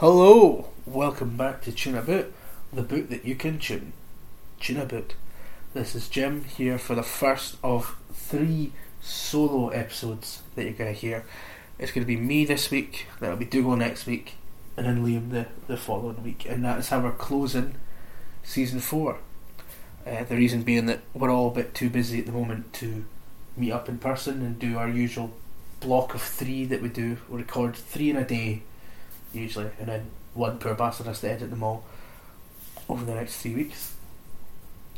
Hello, welcome back to Tune About, the book that you can tune. Tune About. This is Jim here for the first of three solo episodes that you're going to hear. It's going to be me this week, that'll be Dougal next week, and then Liam the, the following week, and that is how we're closing season four. Uh, the reason being that we're all a bit too busy at the moment to meet up in person and do our usual block of three that we do. We record three in a day, usually, and then one per bastard has to edit them all over the next three weeks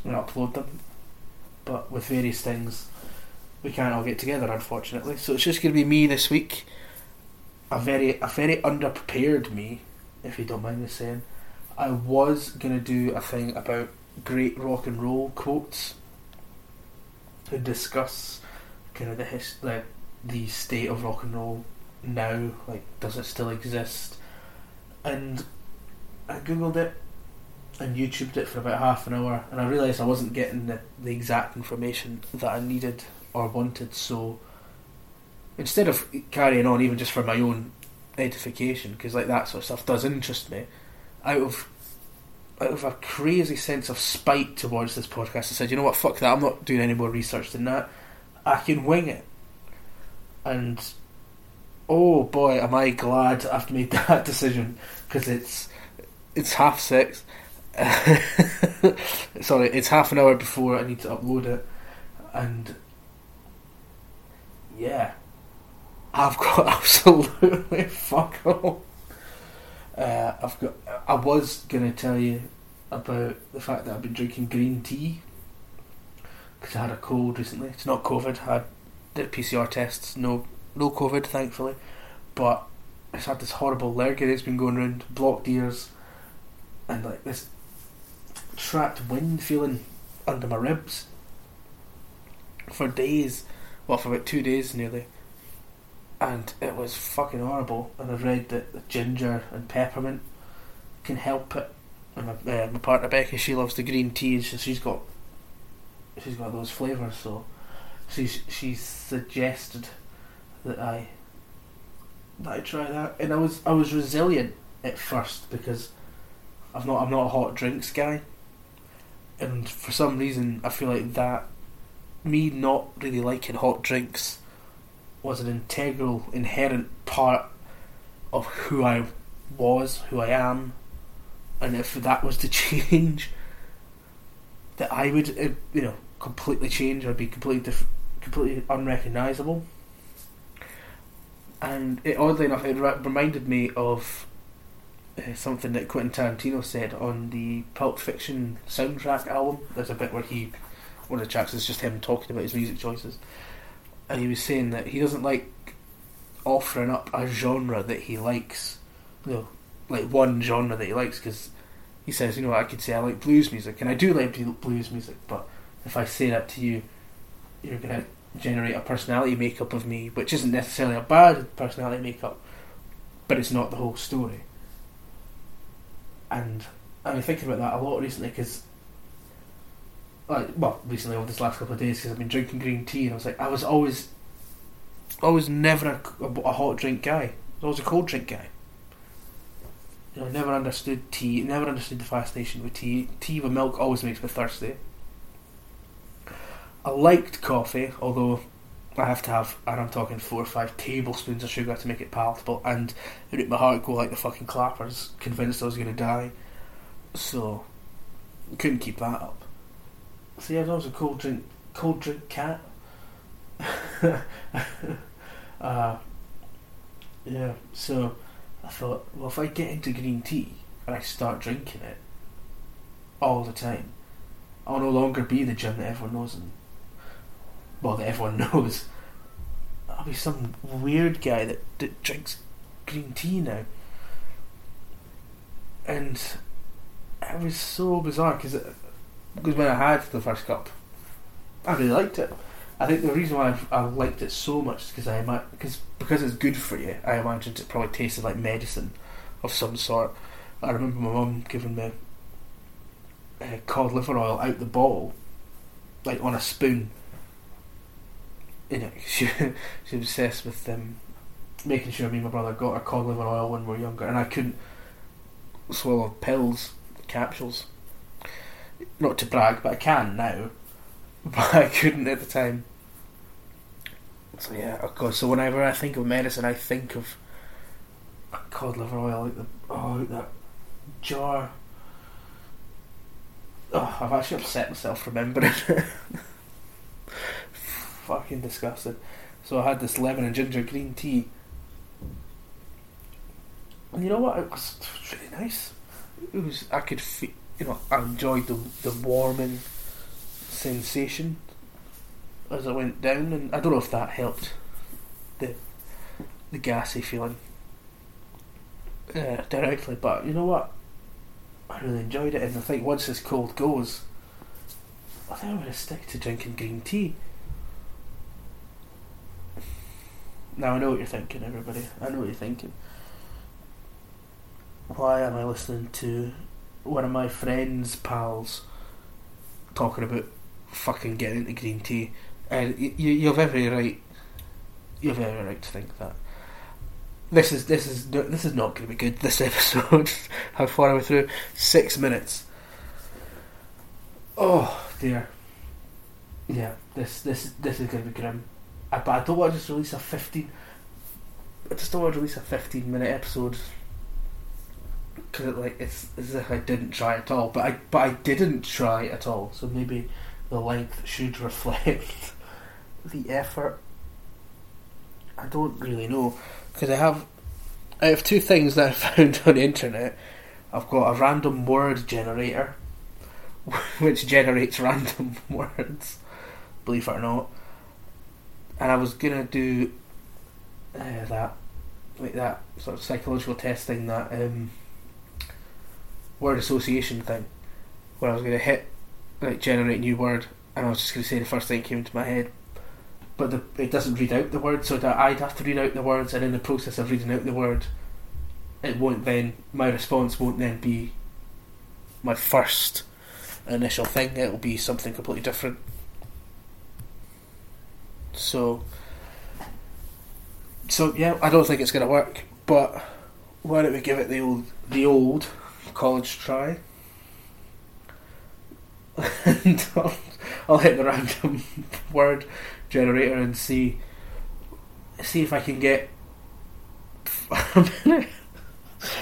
and upload them. But with various things, we can't all get together, unfortunately. So it's just going to be me this week. A very, a very underprepared me, if you don't mind me saying. I was going to do a thing about great rock and roll quotes to discuss kind of the his, like the state of rock and roll now. Like, does it still exist? And I googled it and YouTubed it for about half an hour, and I realised I wasn't getting the, the exact information that I needed or wanted. So instead of carrying on, even just for my own edification, because like that sort of stuff does interest me, out of out of a crazy sense of spite towards this podcast, I said, you know what, fuck that. I'm not doing any more research than that. I can wing it. And oh boy, am I glad I've made that decision because it's it's half six. Sorry, it's half an hour before I need to upload it, and yeah, I've got absolutely fuck all. Uh, I've got. I was gonna tell you about the fact that I've been drinking green tea because I had a cold recently. It's not COVID. I had did PCR tests. No, no COVID, thankfully. But it's had this horrible lurgy that's been going around, blocked ears, and like this trapped wind feeling under my ribs for days. Well, for about two days nearly. And it was fucking horrible. And I've read that ginger and peppermint can help it. And my, uh, my partner Becky, she loves the green tea. So she's got she's got those flavors. So she's she suggested that I that I try that, and I was I was resilient at first because I'm not I'm not a hot drinks guy, and for some reason I feel like that me not really liking hot drinks was an integral inherent part of who I was, who I am, and if that was to change, that I would uh, you know completely change. I'd be completely diff- completely unrecognizable. And it, oddly enough, it re- reminded me of uh, something that Quentin Tarantino said on the Pulp Fiction soundtrack album. There's a bit where he, one of the tracks is just him talking about his music choices, and he was saying that he doesn't like offering up a genre that he likes, you know, like one genre that he likes because he says, you know, I could say I like blues music, and I do like blues music, but if I say that to you, you're gonna generate a personality makeup of me, which isn't necessarily a bad personality makeup, but it's not the whole story. And I've been thinking about that a lot recently because, like, well, recently over this last couple of days because I've been drinking green tea, and I was like, I was always, always never a, a, hot drink guy. I was always a cold drink guy. You know, never understood tea. Never understood the fascination with tea. Tea with milk always makes me thirsty. I liked coffee, although I have to have, and I'm talking four or five tablespoons of sugar to make it palatable, and it made my heart go like the fucking clappers, convinced I was going to die. So, couldn't keep that up. Yeah, I was a cold drink, cold drink cat. uh, yeah, so I thought, well, if I get into green tea and I start drinking it all the time, I'll no longer be the Jim that everyone knows and well, that everyone knows. I'll be some weird guy that, that drinks green tea now. And it was so bizarre because because when I had the first cup, I really liked it. I think the reason why I, I liked it so much is because I because because it's good for you. I imagined it probably tasted like medicine of some sort. I remember my mum giving me uh, cod liver oil out the bottle, like on a spoon, you know, she she was obsessed with um, making sure me and my brother got our cod liver oil when we were younger, and I couldn't swallow pills, capsules. Not to brag, but I can now. But I couldn't at the time. So yeah, of course. So whenever I think of medicine, I think of a cod liver oil, like the oh like that jar. Oh, I've actually upset myself remembering it. Fucking disgusting. So I had this lemon and ginger green tea. And you know what? It was, really nice. It was. I could feel. You know, I enjoyed the the warming sensation as I went down, and I don't know if that helped the the gassy feeling uh, directly, but you know what? I really enjoyed it, and I think once this cold goes, I think I'm to stick to drinking green tea. Now I know what you're thinking, everybody. I know what you're thinking. Why am I listening to one of my friends' pals talking about fucking getting into green tea? And you, you're very right. You're very right to think that. This is this is this is not going to be good. This episode. How far are we through? Six minutes. Oh dear. Yeah, this this this is going to be grim. But I don't want to just release a fifteen. I just don't want to release a fifteen minute episode because it, like it's, it's as if I didn't try at all. But I but I didn't try at all. So maybe the length should reflect the effort. I don't really know because I have I have two things that I found on the internet. I've got a random word generator, which generates random words, believe it or not. And I was gonna do uh, that, like that sort of psychological testing, that um, word association thing, where I was gonna hit like generate new word, and I was just gonna say the first thing that came into my head, but the, it doesn't read out the word, so that I'd have to read out the words, and in the process of reading out the word, it won't then my response won't then be my first initial thing. It'll be something completely different. So, so yeah, I don't think it's going to work. But why don't we give it the old the old college try? and I'll, I'll hit the random word generator and see see if I can get a minute.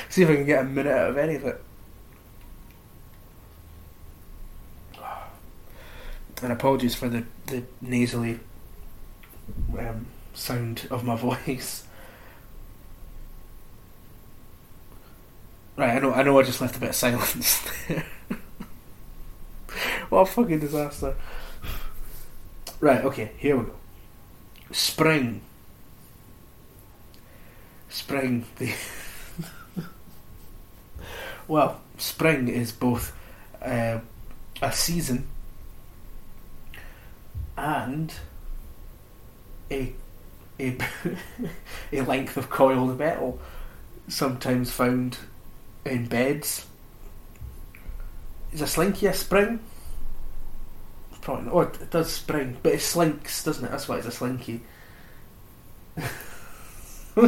See if I can get a minute out of any of it. And apologies for the, the nasally um, sound of my voice. Right, I know I know I just left a bit of silence there. what a fucking disaster. Right, okay, here we go. Spring. Spring. The well, spring is both uh, a season and a a, a length of coiled metal, sometimes found in beds. Is a slinky a spring? Probably not. Oh, it does spring, but it slinks, doesn't it? That's why it's a slinky.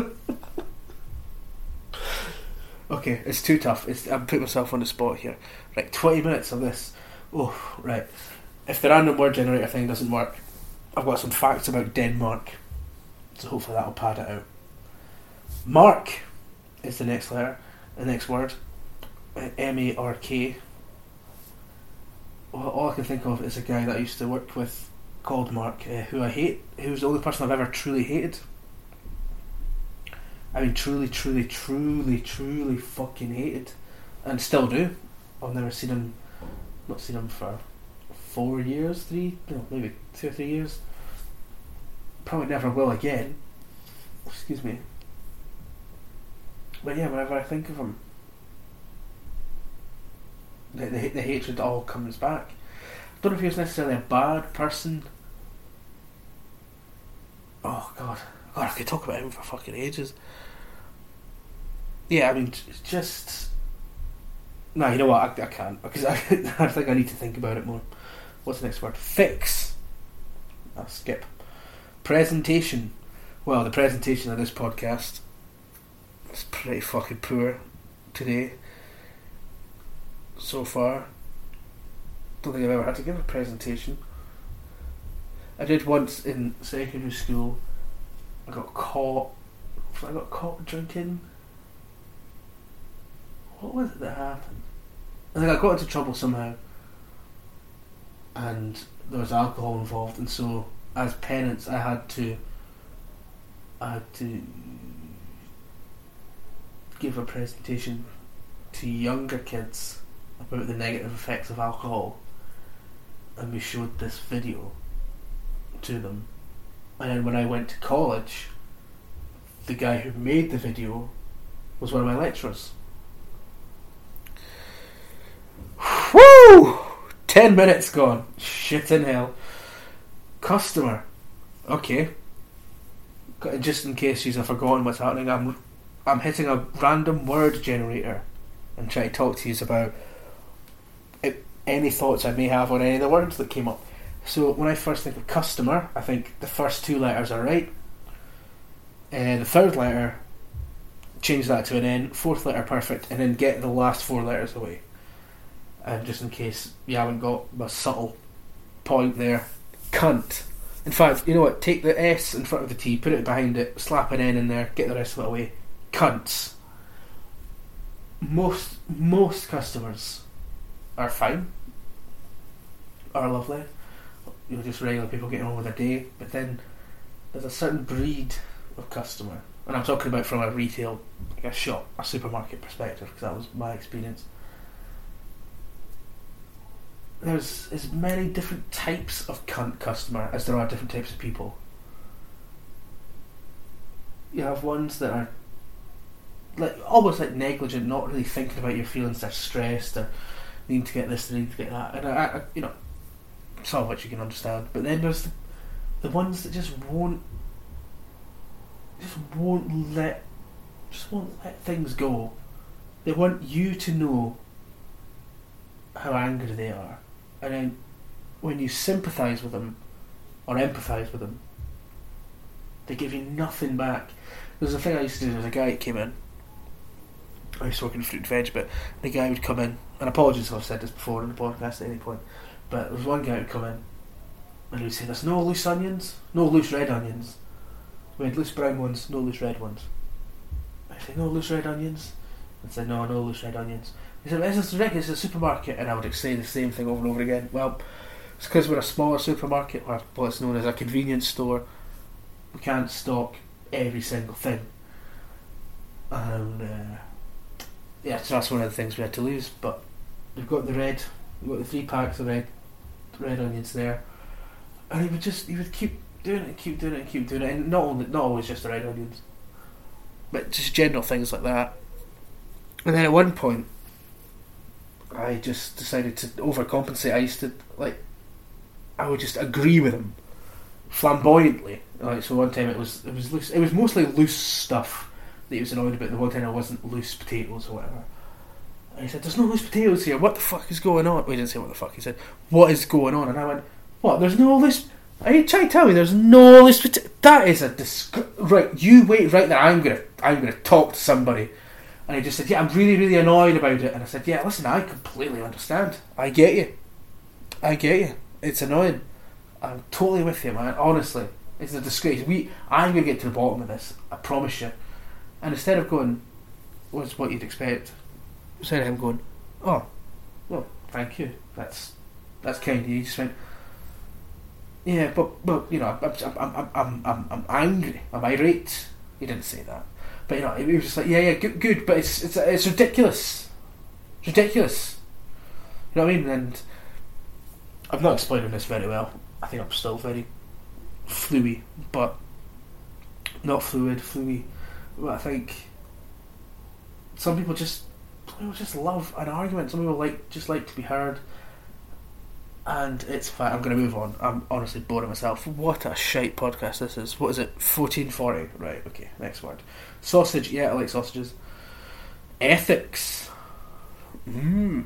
okay, it's too tough. It's, I'm putting myself on the spot here. Right, 20 minutes of this. Oh, right. If the random word generator thing doesn't work, I've got some facts about Denmark. So hopefully that'll pad it out. Mark is the next letter, the next word. M A R K all I can think of is a guy that I used to work with called Mark, uh, who I hate, who's the only person I've ever truly hated. I mean, truly, truly, truly, truly fucking hated, and still do. I've never seen him, not seen him for four years, three, no, maybe two or three years. Probably never will again. Excuse me. But yeah, whenever I think of him, the, the, the hatred all comes back. I don't know if he was necessarily a bad person. Oh god, God, I could talk about him for fucking ages. Yeah, I mean, just no. You know what? I, I can't because I, I think I need to think about it more. What's the next word? Fix. I'll skip. Presentation. Well, the presentation of this podcast is pretty fucking poor today. so far. Don't think I've ever had to give a presentation. I did once in secondary school. I got caught. I got caught drinking. What was it that happened? I think I got into trouble somehow, and there was alcohol involved, and so as penance, I had to. I had to give a presentation to younger kids about the negative effects of alcohol, and we showed this video to them. And then when I went to college, the guy who made the video was one of my lecturers. Woo! Ten minutes gone. Shit in hell. Customer. Okay. Just in case you've forgotten what's happening, I'm I'm hitting a random word generator and trying to talk to you about uh, any thoughts I may have on any of the words that came up. So when I first think of customer, I think the first two letters are right. And the third letter, change that to an N. Fourth letter, perfect. And then get the last four letters away. And just in case you haven't got a subtle point there, cunt. In fact, you know what? Take the S in front of the T, put it behind it, slap an N in there, get the rest of it away. Cunts. Most most customers are fine, are lovely. You know, just regular people getting on with their day. But then there's a certain breed of customer, and I'm talking about from a retail, like a shop, a supermarket perspective, because that was my experience. There's as many different types of cunt customer as there are different types of people. You have ones that are like almost like negligent, not really thinking about your feelings. They're stressed. They need to get this. They need to get that. And I, I you know, some of which you can understand. But then there's the, the ones that just won't, just won't let, just won't let things go. They want you to know how angry they are, and then when you sympathise with them or empathise with them, they give you nothing back. There's a thing I used to do. There's a guy that came in. I used to work in fruit and veg, but the guy would come in. And apologies if I've said this before in the podcast at any point. But there was one guy who'd come in and he would say, There's no loose onions, no loose red onions. We had loose brown ones, no loose red ones. I said, No loose red onions? I said, No, no loose red onions. He said, Is this? It's a supermarket. And I would say the same thing over and over again. Well, it's because we're a smaller supermarket, or what's known as a convenience store. We can't stock every single thing. And, uh, yeah, so that's one of the things we had to lose. But we've got the red, we've got the three packs of red red onions there, and he would just he would keep doing it, and keep doing it, and keep doing it, and not only not always just the red onions, but just general things like that. And then at one point, I just decided to overcompensate. I used to like, I would just agree with him flamboyantly. Like so, one time it was it was loose. It was mostly loose stuff that he was annoyed about. The one time I wasn't loose potatoes or whatever. And he said, There's no loose potatoes here. What the fuck is going on? We didn't say what the fuck. He said, What is going on? And I went, What? There's no loose. Are you trying to tell me there's no loose potatoes? That is a disg- Right, you wait right there. I'm to I'm gonna talk to somebody. And he just said, Yeah, I'm really, really annoyed about it. And I said, Yeah, listen, I completely understand. I get you. I get you. It's annoying. I'm totally with you, man. Honestly. It's a disgrace. We, I'm going to get to the bottom of this. I promise you. And instead of going, what's what you'd expect? Instead of him going, oh, well, thank you. That's that's kind of you. He just went, yeah, but but you know, I'm I'm I'm I'm I'm, angry. Am I right? He didn't say that, but you know, he was just like, yeah, yeah, good, good, but it's it's it's ridiculous, it's ridiculous. You know what I mean? And I'm not explaining this very well. I think I'm still very fluey, but not fluid, fluey. But I think some people just people just love an argument. Some people like just like to be heard. And it's fine. I'm going to move on. I'm honestly bored of myself. What a shite podcast this is. What is it? 1440. Right, okay, next word. Sausage. Yeah, I like sausages. Ethics. Mmm.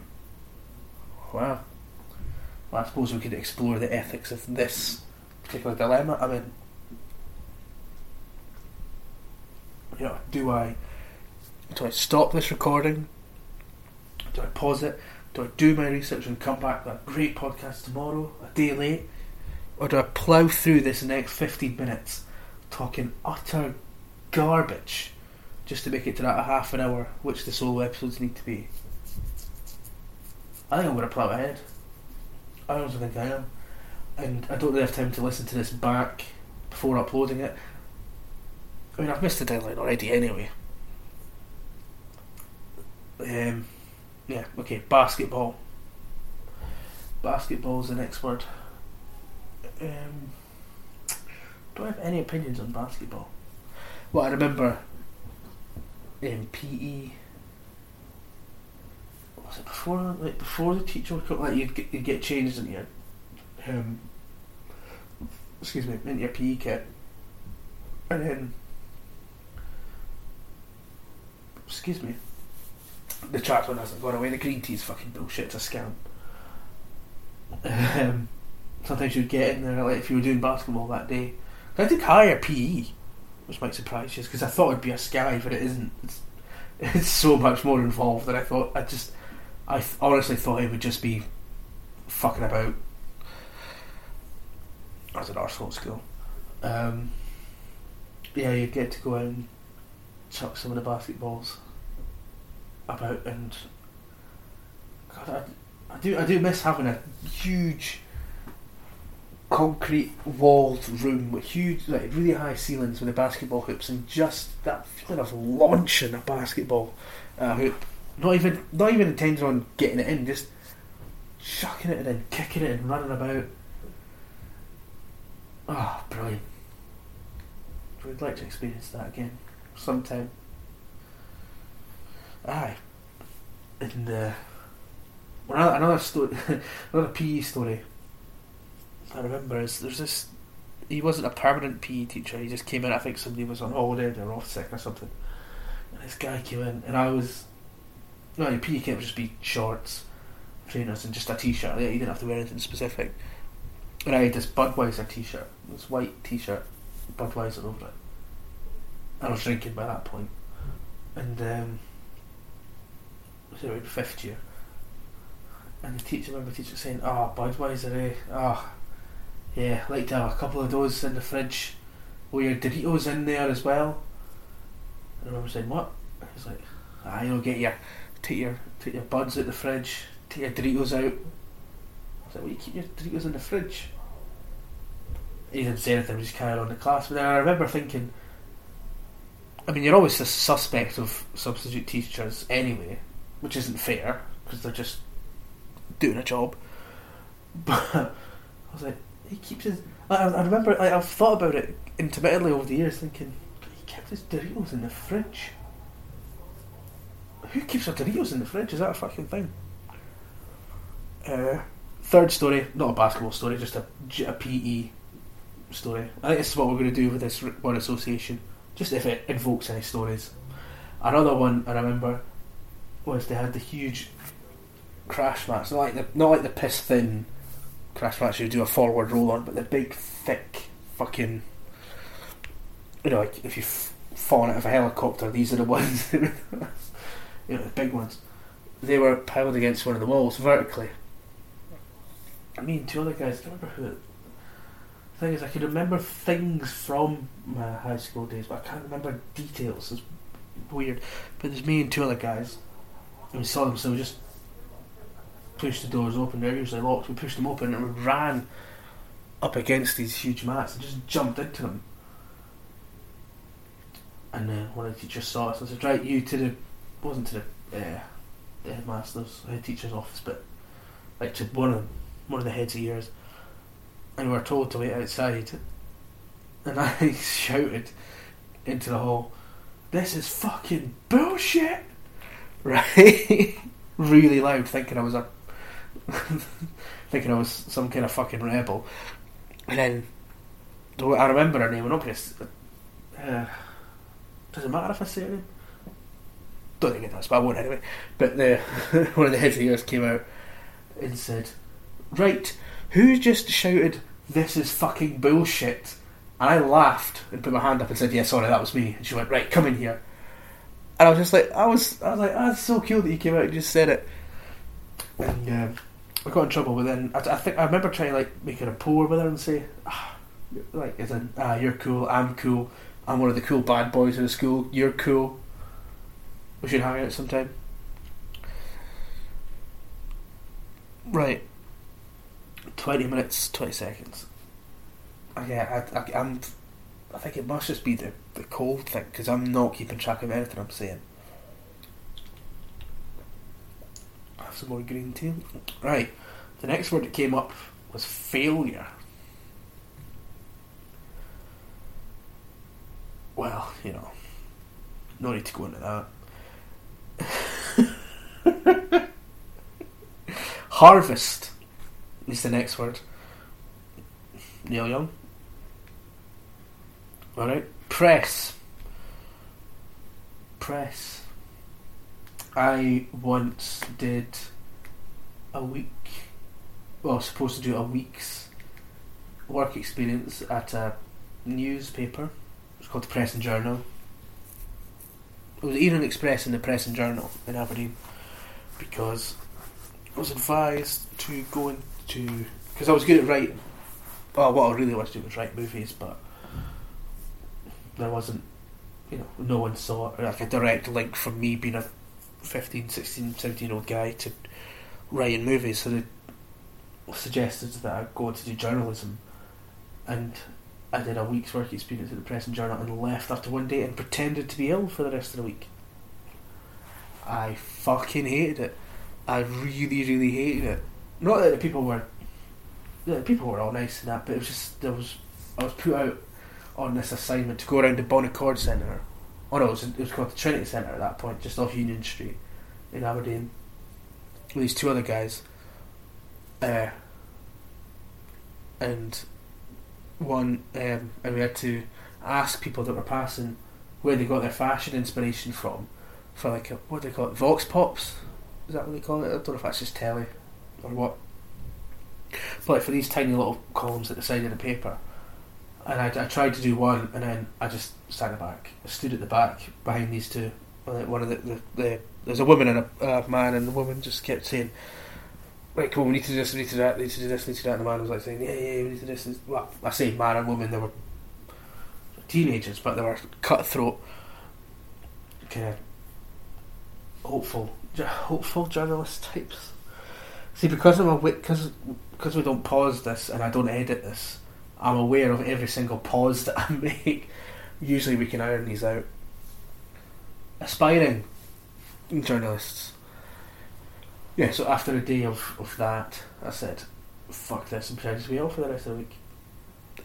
Wow. Well, I suppose we could explore the ethics of this particular dilemma. I mean, you know, do I do I stop this recording? Do I pause it? Do I do my research and come back with a great podcast tomorrow, a day late? Or do I plough through this next 15 minutes talking utter garbage just to make it to that half an hour, which the solo episodes need to be? I think I'm going to plough ahead. I honestly think I am. And I don't really have time to listen to this back before uploading it. I mean, I've missed the deadline already anyway. Um, yeah, okay, basketball. Basketball is the next word. Um, do I have any opinions on basketball? Well, I remember in PE. Was it before? Like before the teacher would come, like you'd get, you'd get changed in your, um, excuse me, in your PE kit, and then, excuse me, the chocolate hasn't gone away. The green tea's fucking bullshit. It's a scam. Um, sometimes you'd get in there, like if you were doing basketball that day. I did higher PE, which might surprise you, because I thought it'd be a sky, but it isn't. It's, it's so much more involved than I thought. I just, I th- honestly thought it would just be fucking about as an arsehole school. Um, yeah, you get to go out and chuck some of the basketballs about, and God, I, I do, I do miss having a huge concrete walled room with huge, like really high ceilings with the basketball hoops, and just that feeling of launching a basketball uh, hoop. Not even, not even intending on getting it in, just chucking it and then kicking it and running about. Ah, oh, brilliant! We'd like to experience that again sometime. Aye, and uh, another, another story, another PE story I remember is there's this. He wasn't a permanent PE teacher. He just came in. I think somebody was on holiday or off sick or something. And this guy came in, and I was. No, your PE can't just be shorts, trainers, and just a t-shirt. Yeah, you didn't have to wear anything specific. And I had this Budweiser t-shirt, this white t-shirt, Budweiser over it. I was drinking by that point, and um, was it fifth year? And the teacher, I remember the teacher saying, "Oh, Budweiser, eh? Oh, yeah, like to have a couple of those in the fridge with your Doritos in there as well. I remember saying, what? He was like, ah, you'll get your, take your, take your buds out the fridge, take your Doritos out. I was like, well, you keep your Doritos in the fridge? He didn't say anything, just carried on the class. But then I remember thinking, I mean, you're always a suspect of substitute teachers anyway, which isn't fair, because they're just doing a job. But I was like, he keeps his. I, I remember I, I've thought about it intermittently over the years, thinking he kept his Doritos in the fridge. Who keeps their Doritos in the fridge? Is that a fucking thing? Uh, third story, not a basketball story, just a, a PE story. I think this is what we're going to do with this word association, just if it invokes any stories. Another one I remember was they had the huge crash mats, not like the not like the piss thin crash mats you do a forward roll on, but the big, thick, fucking, you know, like if you've fallen out of a helicopter, these are the ones, you know, the big ones. They were piled against one of the walls vertically. I mean, two other guys, I remember who. The thing is, I can remember things from my high school days, but I can't remember details. It's weird. But there's me and two other guys, and we saw them, so we just pushed the doors open. They're usually locked. We pushed them open and we ran up against these huge mats and just jumped into them. And then one of the teachers saw us and said, "Right, you to the wasn't to the, uh, the headmaster's head teacher's office, but like to one of one of the heads of years." And we were told to wait outside. And I shouted into the hall, "This is fucking bullshit!" Right, really loud, thinking I was a thinking I was some kind of fucking rebel. And then I remember her name. I'm not to. Uh, does it matter if I say her name? Don't think it does, but I won't anyway. But the one of the heads of years came out and said, "Right, who just shouted this is fucking bullshit?" And I laughed and put my hand up and said, "Yeah, sorry, that was me." And she went, "Right, come in here." And I was just like, I was, I was like, oh, that's so cool that you came out and just said it. And um, I got in trouble. But then I, I think I remember trying to like make a rapport with her and say, ah, like, as in, ah, you're cool, I'm cool, I'm one of the cool bad boys in the school. You're cool. We should hang out sometime. Right. 20 minutes, 20 seconds. Uh, yeah, I, I, I'm. I think it must just be the, the cold thing because I'm not keeping track of anything I'm saying. Have some more green tea. Right. The next word that came up was failure. Well, you know, no need to go into that. Harvest is the next word. Neil Young. Alright. Press. Press. I once did a week, well, supposed to do a week's work experience at a newspaper. It's called the Press and Journal. It was Evening Express and the Press and Journal in Aberdeen because I was advised to go into because I was good at writing. Well, what I really wanted to do was write movies, but there wasn't, you know, no one saw it, like a direct link from me being a 15, 16, 17 year old guy to writing movies. So they suggested that I go to do journalism, and I did a week's work experience at the Press and Journal and left after one day and pretended to be ill for the rest of the week. I fucking hated it. I really, really hated it. Not that the people were, the people were all nice and that, but it was just there was I was put out on this assignment to go around the Bon Accord Centre. Oh no, it was, it was called the Trinity Centre at that point, just off Union Street in Aberdeen. With these two other guys, uh, and one, um, and we had to ask people that were passing where they got their fashion inspiration from for like a, what do they call it, vox pops. Is that what they call it? I don't know if that's just telly or what. But for these tiny little columns at the side of the paper, and I, I tried to do one, and then I just the back. I stood at the back behind these two. One of the, the, the there's a woman and a man, and the woman just kept saying, "Right, come on, we need to do this, we need to do that, we need to do this, we need to do that." And the man was like saying, "Yeah, yeah, we need to do this." Well, I say man and woman, they were teenagers, but they were cutthroat, kind of hopeful, hopeful journalist types. See, because I'm a because because we don't pause this and I don't edit this, I'm aware of every single pause that I make. Usually, we can iron these out. Aspiring journalists. Yeah, so after a day of, of that, I said, fuck this and pretended to be off for the rest of the week.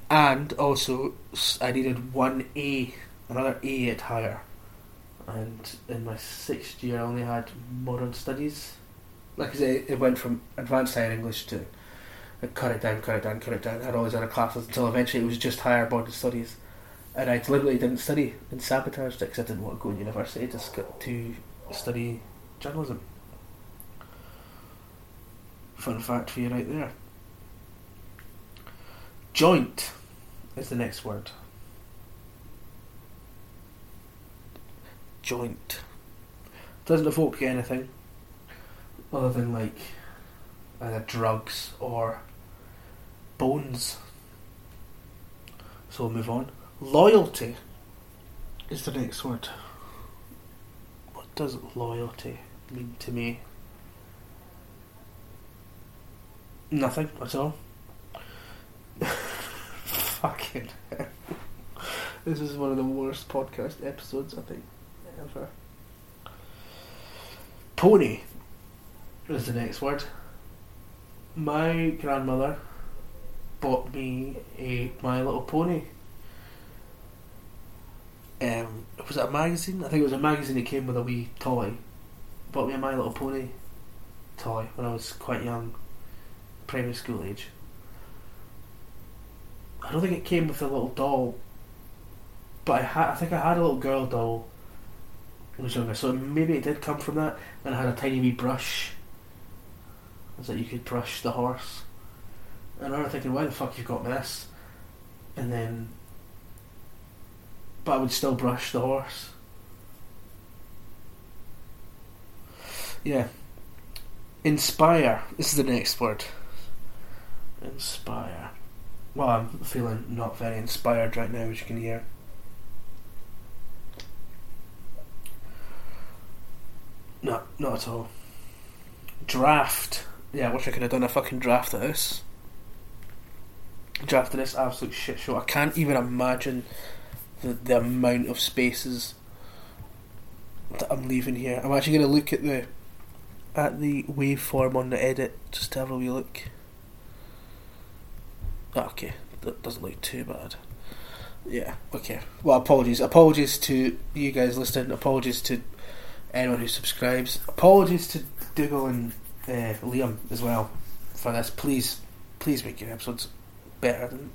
And also, I needed one A, another A at higher. And in my sixth year, I only had modern studies. Like I say, it went from advanced higher English to like, cut it down, cut it down, cut it down. I had all these other classes until eventually it was just higher modern studies. And I deliberately didn't study and sabotaged it because I didn't want to go to university I just got to study journalism. Fun fact for you right there. Joint is the next word. Joint. Doesn't evoke anything other than like either drugs or bones. So we'll move on. Loyalty is the next word What does loyalty mean to me? Nothing at all. Fucking This is one of the worst podcast episodes I think ever. Pony is the next word. My grandmother bought me a My Little Pony um, was it a magazine? I think it was a magazine that came with a wee toy. Bought me a My Little Pony toy when I was quite young, primary school age. I don't think it came with a little doll, but I had. I think I had a little girl doll when I was younger, so maybe it did come from that. And I had a tiny wee brush, so that you could brush the horse. And I remember thinking, why the fuck you got me this? And then but I would still brush the horse. Yeah. Inspire. This is the next word. Inspire. Well, I'm feeling not very inspired right now, as you can hear. No, not at all. Draft. Yeah, I wish I could have done a fucking draft of this. Of this absolute shit show. I can't even imagine the, the amount of spaces that I'm leaving here. I'm actually going to look at the at the waveform on the edit just to have a wee look. Ah, okay, that doesn't look too bad. Yeah, okay. Well, apologies. Apologies to you guys listening. Apologies to anyone who subscribes. Apologies to Dougal and uh, Liam as well for this. Please, please make your episodes better than.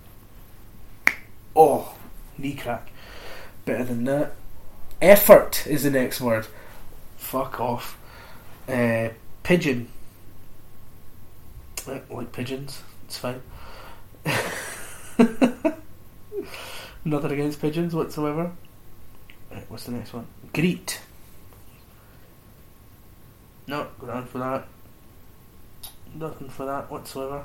Oh, knee crack. Better than that. Effort is the next word. Fuck off. Uh, pigeon. I like pigeons. It's fine. Nothing against pigeons whatsoever. Right, what's the next one? Greet. No, down for that. Nothing for that whatsoever.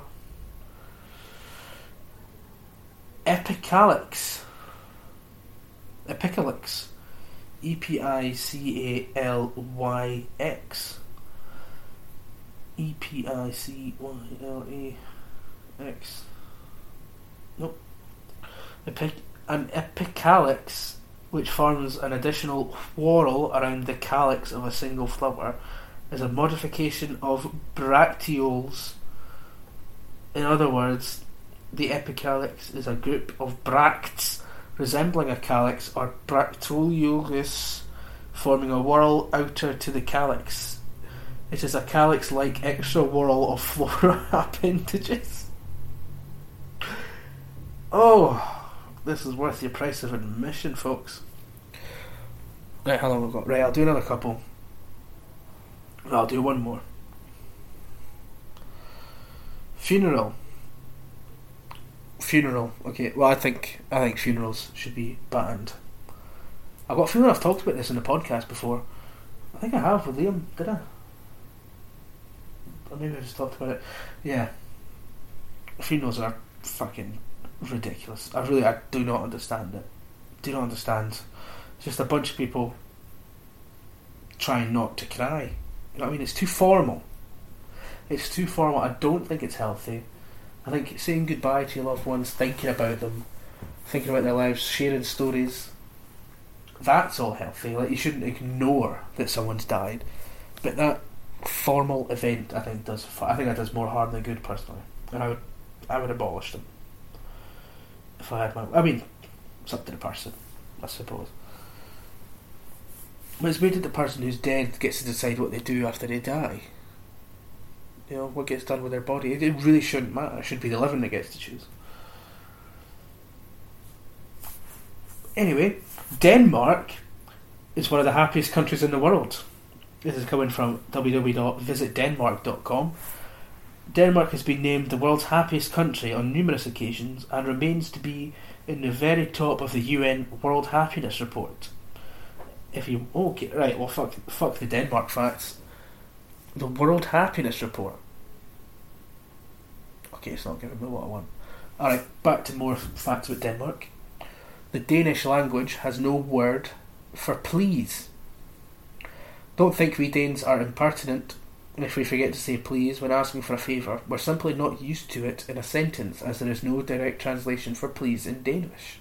Epicalyx. Epicalyx. E P I C A L Y X. E P I C Y L A X. Nope. Epic, an epicalyx, which forms an additional whorl around the calyx of a single flower, is a modification of bracteoles. In other words, the epicalyx is a group of bracts resembling a calyx or bracteoles forming a whorl outer to the calyx. It is a calyx like extra whorl of flora appendages. Oh, this is worth your price of admission, folks. Right, how long have we got? Right, I'll do another couple. I'll do one more. Funeral. Funeral. Okay. Well, I think I think funerals should be banned. I've got a feeling I've talked about this in the podcast before. I think I have with Liam. Did I? Or maybe I just talked about it. Yeah. Funerals are fucking ridiculous. I really, I do not understand it. Do not understand. It's just a bunch of people trying not to cry. You know what I mean? It's too formal. It's too formal. I don't think it's healthy. I think saying goodbye to your loved ones, thinking about them, thinking about their lives, sharing stories, that's all healthy. Like you shouldn't ignore that someone's died, but that formal event, I think does. I think that does more harm than good personally, and I would, I would abolish them if I had my. I mean, it's up to the person, I suppose. But it's weird that the person who's dead gets to decide what they do after they die. You know, what gets done with their body. It really shouldn't matter. It should be the living that gets to choose. Anyway, Denmark is one of the happiest countries in the world. This is coming from www.visitdenmark.com. Denmark has been named the world's happiest country on numerous occasions and remains to be in the very top of the UN World Happiness Report. If you okay, right, well, fuck, fuck the Denmark facts. The World Happiness Report. Okay, it's not giving me what I want. Alright, back to more facts about Denmark. The Danish language has no word for please. Don't think we Danes are impertinent if we forget to say please when asking for a favour. We're simply not used to it in a sentence, as there is no direct translation for please in Danish.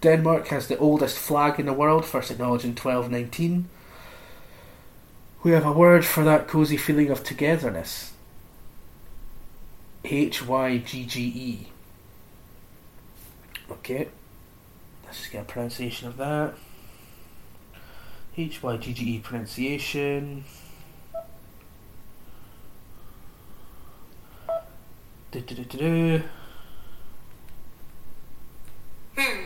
Denmark has the oldest flag in the world, first acknowledged in 1219. We have a word for that cosy feeling of togetherness. H Y G G E. Okay. Let's just get a pronunciation of that. H Y G G E pronunciation. Do, do, do, do, do. Hmm.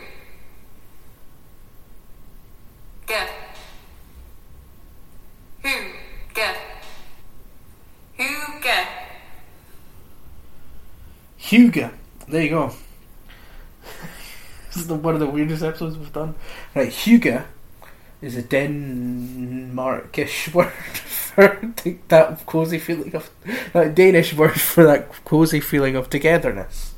Good. Hmm. Good. Huga. Huga. There you go. this is the, one of the weirdest episodes we've done. Right, Huga is a Denmarkish word for that cozy feeling of that Danish word for that cozy feeling of togetherness.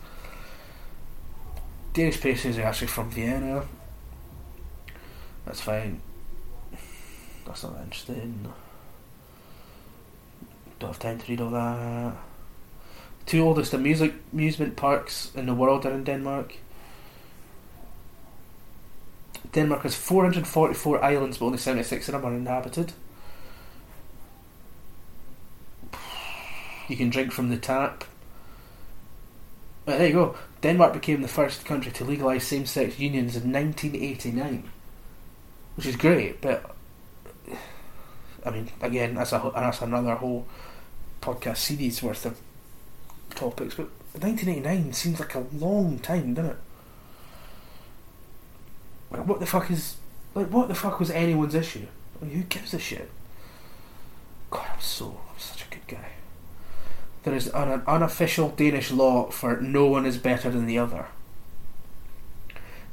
Danish pastries are actually from Vienna. That's fine. That's not interesting. Don't have time to read all that. Two oldest amusement amusement parks in the world are in Denmark. Denmark has 444 islands, but only 76 of them are inhabited. You can drink from the tap. But there you go. Denmark became the first country to legalise same sex unions in 1989, which is great, but I mean, again, that's, a, that's another whole podcast series worth of topics, but 1989 seems like a long time, doesn't it? Like, what the fuck is. Like, what the fuck was anyone's issue? Who gives a shit? God, I'm so. I'm such a good guy. There is an unofficial Danish law for no one is better than the other.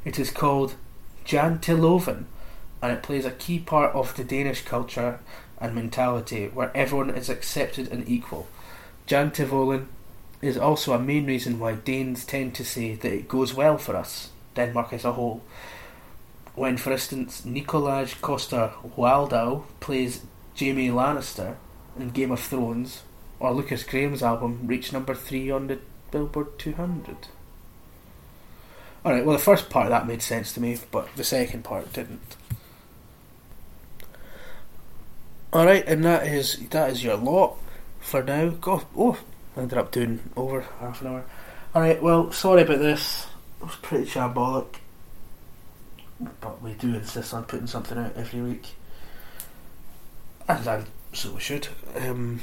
It is called Janteloven, and it plays a key part of the Danish culture and mentality where everyone is accepted and equal. Janteloven is also a main reason why Danes tend to say that it goes well for us, Denmark as a whole. When, for instance, Nikolaj Coster Waldau plays Jaime Lannister in Game of Thrones, or Lukas Graham's album reached number three on the Billboard 200. Alright, well, the first part of that made sense to me, but the second part didn't. Alright, and that is that is your lot for now. God, oh, I ended up doing over half an hour. Alright, well, sorry about this. It was pretty shambolic. But we do insist on putting something out every week. And I, so we should. Um,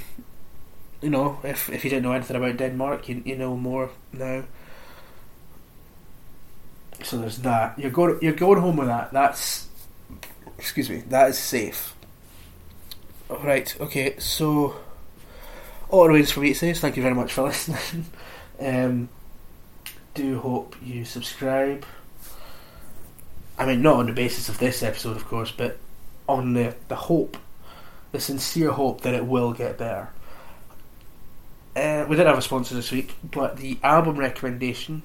you know, if if you didn't know anything about Denmark, you, you know more now. So there's that. You're going you're going home with that. That's excuse me. That is safe. All right. Okay. So remains for me to thank you very much for listening. um, do hope you subscribe. I mean, not on the basis of this episode, of course, but on the the hope, the sincere hope that it will get better. Uh, we didn't have a sponsor this week, but the album recommendation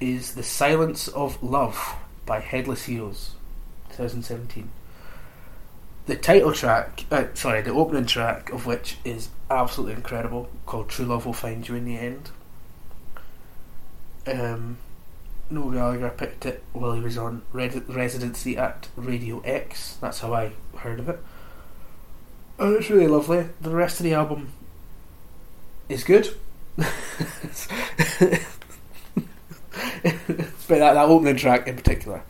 is The Silence of Love by Headless Heroes, 2017. The title track, uh, sorry, the opening track of which is absolutely incredible, called True Love Will Find You in the End. Um, Noel Gallagher picked it while he was on red- residency at Radio X. That's how I heard of it. And it's really lovely. The rest of the album is good. but that, that opening track in particular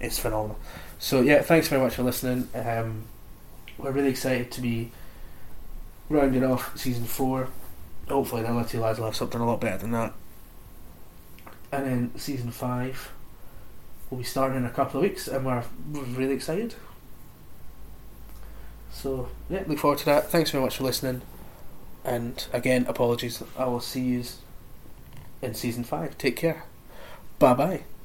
is phenomenal. So yeah, thanks very much for listening. Um, we're really excited to be rounding off season four. Hopefully, the two lads will have something a lot better than that. And then season five will be starting in a couple of weeks, and we're, we're really excited. So yeah, look forward to that. Thanks very much for listening. And again, apologies. I will see you in season five. Take care. Bye bye.